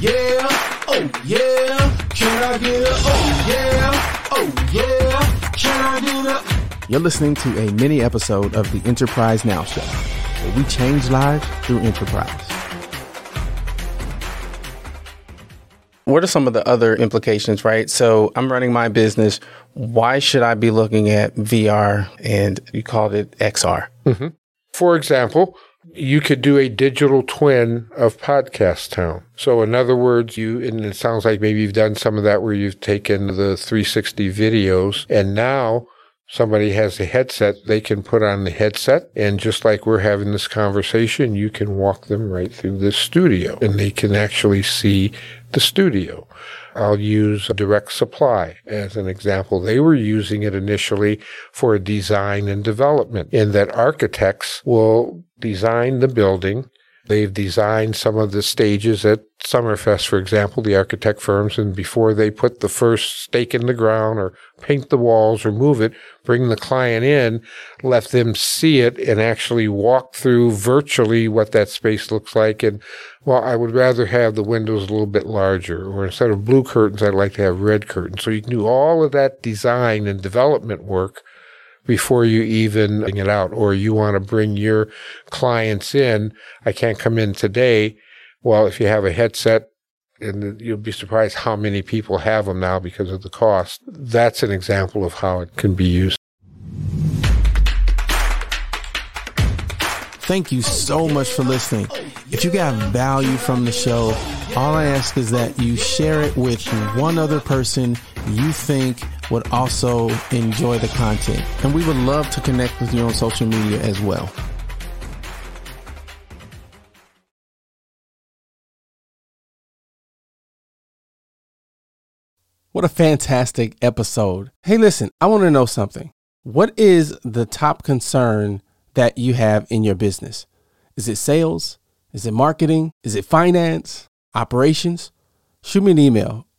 Yeah, oh yeah, can I get a oh yeah, oh yeah, can I get a You're listening to a mini episode of the Enterprise Now Show, where we change lives through enterprise. What are some of the other implications, right? So I'm running my business. Why should I be looking at VR and you called it XR? Mm-hmm. For example, you could do a digital twin of Podcast Town. So, in other words, you, and it sounds like maybe you've done some of that where you've taken the 360 videos and now somebody has a headset, they can put on the headset. And just like we're having this conversation, you can walk them right through the studio and they can actually see the studio. I'll use direct supply as an example. They were using it initially for design and development in that architects will design the building. They've designed some of the stages at Summerfest, for example, the architect firms, and before they put the first stake in the ground or paint the walls or move it, bring the client in, let them see it and actually walk through virtually what that space looks like. And well, I would rather have the windows a little bit larger, or instead of blue curtains, I'd like to have red curtains. So you can do all of that design and development work before you even bring it out, or you want to bring your clients in. I can't come in today. Well, if you have a headset, and you'll be surprised how many people have them now because of the cost. That's an example of how it can be used. Thank you so much for listening. If you got value from the show, all I ask is that you share it with one other person you think would also enjoy the content. And we would love to connect with you on social media as well. What a fantastic episode. Hey, listen, I want to know something. What is the top concern that you have in your business? Is it sales? Is it marketing? Is it finance? Operations? Shoot me an email,